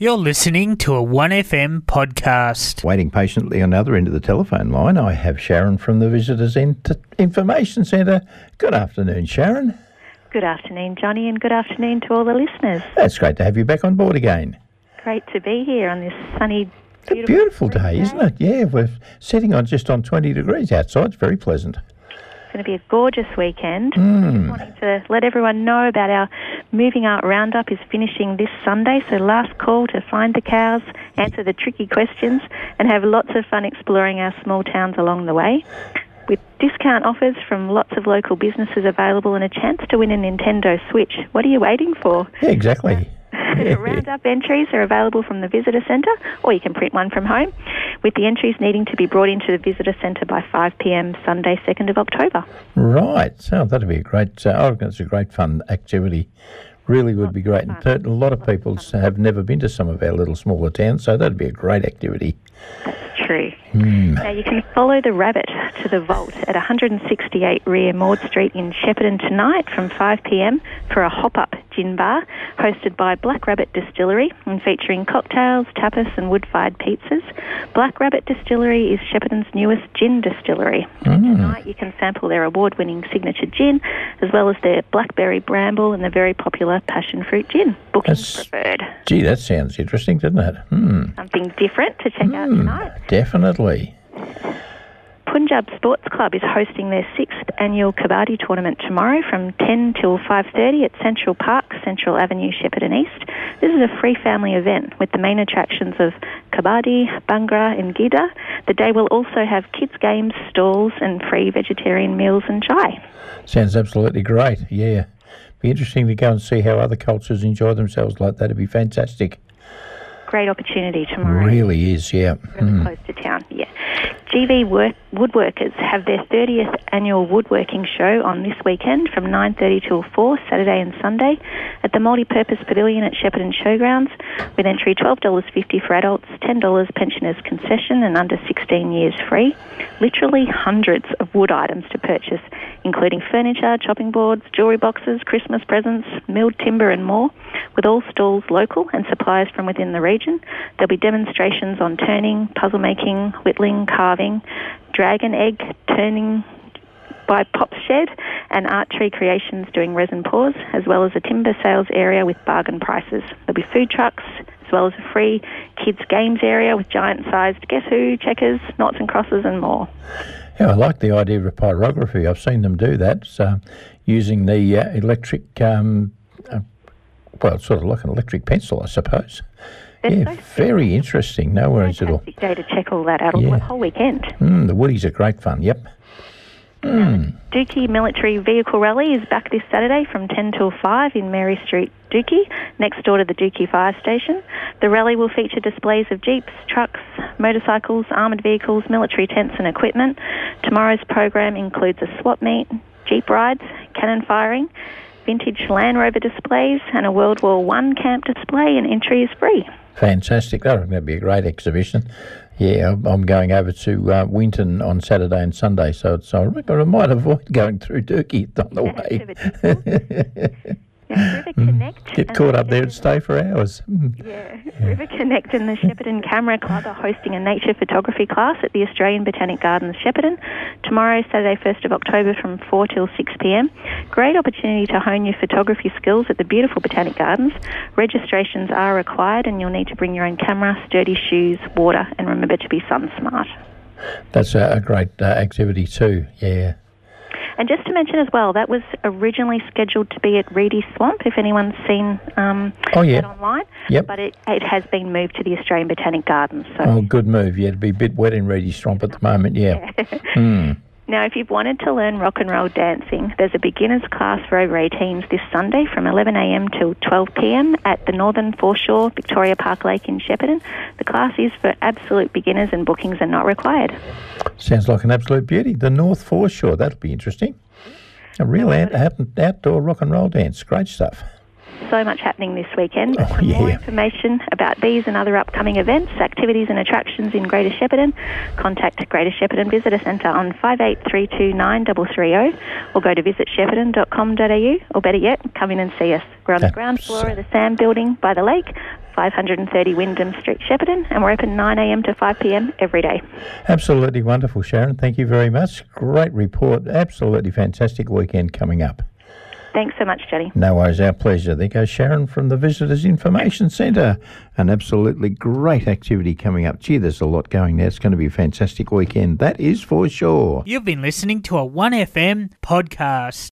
You're listening to a 1FM podcast. Waiting patiently on the other end of the telephone line, I have Sharon from the Visitors Int- Information Centre. Good afternoon, Sharon. Good afternoon, Johnny, and good afternoon to all the listeners. That's great to have you back on board again. Great to be here on this sunny, It's a beautiful, beautiful spring day, isn't it? Yeah, we're sitting on just on 20 degrees outside. It's very pleasant. Going to be a gorgeous weekend. Mm. Wanting to let everyone know about our Mooving Art Roundup is finishing this Sunday, so last call to find the cows, answer the tricky questions, and have lots of fun exploring our small towns along the way. With discount offers from lots of local businesses available and a chance to win a Nintendo Switch. What are you waiting for? Yeah, exactly. The roundup entries are available from the visitor centre, or you can print one from home, with the entries needing to be brought into the visitor centre by 5 pm Sunday, 2nd of October. Right. So that'd be a great, uh, I reckon it's a great fun activity. Really would be great. And a lot of people have never been to some of our little smaller towns, so that'd be a great activity. That's true. Now you can follow the rabbit to the vault at 168 Rear Maud Street in Shepparton tonight from 5 pm for a hop-up gin bar hosted by Black Rabbit Distillery and featuring cocktails, tapas and wood-fired pizzas. Black Rabbit Distillery is Shepparton's newest gin distillery. Tonight you can sample their award-winning signature gin as well as their blackberry bramble and the very popular passion fruit gin. Booking That's- preferred. Gee, that sounds interesting, doesn't it? Hmm. Something different to check out tonight. Definitely. Punjab Sports Club is hosting their sixth annual Kabaddi tournament tomorrow from 10 till 5.30 at Central Park, Central Avenue, Shepparton East. This is a free family event with the main attractions of Kabaddi, Bhangra and Gida. The day will also have kids' games, stalls and free vegetarian meals and chai. Sounds absolutely great. Yeah. Be interesting to go and see how other cultures enjoy themselves like that. It'd be fantastic. Great opportunity tomorrow. Really is, yeah. really hmm. close to. Yeah. GV work, Woodworkers have their 30th annual woodworking show on this weekend from 9.30 till 4, Saturday and Sunday, at the Multi-Purpose Pavilion at Shepparton Showgrounds, with entry $12.50 for adults, $10 pensioners concession and under 16 years free. Literally hundreds of wood items to purchase, including furniture, chopping boards, jewellery boxes, Christmas presents, milled timber and more, with all stalls local and suppliers from within the region. There'll be demonstrations on turning, puzzle making, whittling, carving, dragon egg turning by Pop Shed and Art Tree Creations doing resin pours, as well as a timber sales area with bargain prices. There'll be food trucks, as well as a free kids games area with giant-sized Guess Who, checkers, knots and crosses and more. Yeah, I like the idea of pyrography. I've seen them do that so, using the uh, electric, um, uh, well, sort of like an electric pencil, I suppose. Yeah, very interesting. No worries at all. Day to check all that out Yeah. the whole weekend. Mm, the woodies are great fun, yep. Dookie Military Vehicle Rally is back this Saturday from 10 till 5 in Mary Street, Dookie, next door to the Dookie Fire Station. The rally will feature displays of jeeps, trucks, motorcycles, armoured vehicles, military tents and equipment. Tomorrow's program includes a swap meet, jeep rides, cannon firing, vintage Land Rover displays and a World War One camp display and entry is free. Fantastic. That would be a great exhibition. Yeah, I'm- I'm going over to uh, Winton on Saturday and Sunday, so, so I might avoid going through Dookie on the way. Now, River Connect Get caught up there and stay for hours. Mm. Yeah. River Connect and the Shepparton Camera Club are hosting a nature photography class at the Australian Botanic Gardens, Shepparton, tomorrow, Saturday, 1st of October from 4 till 6 pm. Great opportunity to hone your photography skills at the beautiful Botanic Gardens. Registrations are required and you'll need to bring your own camera, sturdy shoes, water, and remember to be sun smart. That's a, a great uh, activity too. Yeah. And just to mention as well, that was originally scheduled to be at Reedy Swamp, if anyone's seen um, Oh, yeah. that online. Yep. But it, it has been moved to the Australian Botanic Gardens. So Oh, good move. Yeah, it'd be a bit wet in Reedy Swamp at the moment. Yeah. Hmm. Now, if you've wanted to learn rock and roll dancing, there's a beginners class for over 18s this Sunday from 11am till 12pm at the Northern Foreshore Victoria Park Lake in Shepparton. The class is for absolute beginners and bookings are not required. Sounds like an absolute beauty. The North Foreshore. That'll be interesting. A real out, out, outdoor rock and roll dance. Great stuff. So much happening this weekend. But Oh, for more information about these and other upcoming events, activities and attractions in Greater Shepparton, contact Greater Shepparton Visitor Centre on 58329330 or go to visitshepparton.com.au or better yet, come in and see us. We're on the ground floor of the SAM building by the lake, 530 Wyndham Street, Shepparton, and we're open 9am to 5pm every day. Absolutely wonderful, Sharon. Thank you very much. Great report. Absolutely fantastic weekend coming up. Thanks so much, Jenny. No worries, our pleasure. There goes Sharon from the Visitors Information Centre. An absolutely great activity coming up. Gee, there's a lot going there. It's going to be a fantastic weekend. That is for sure. You've been listening to a 1FM podcast.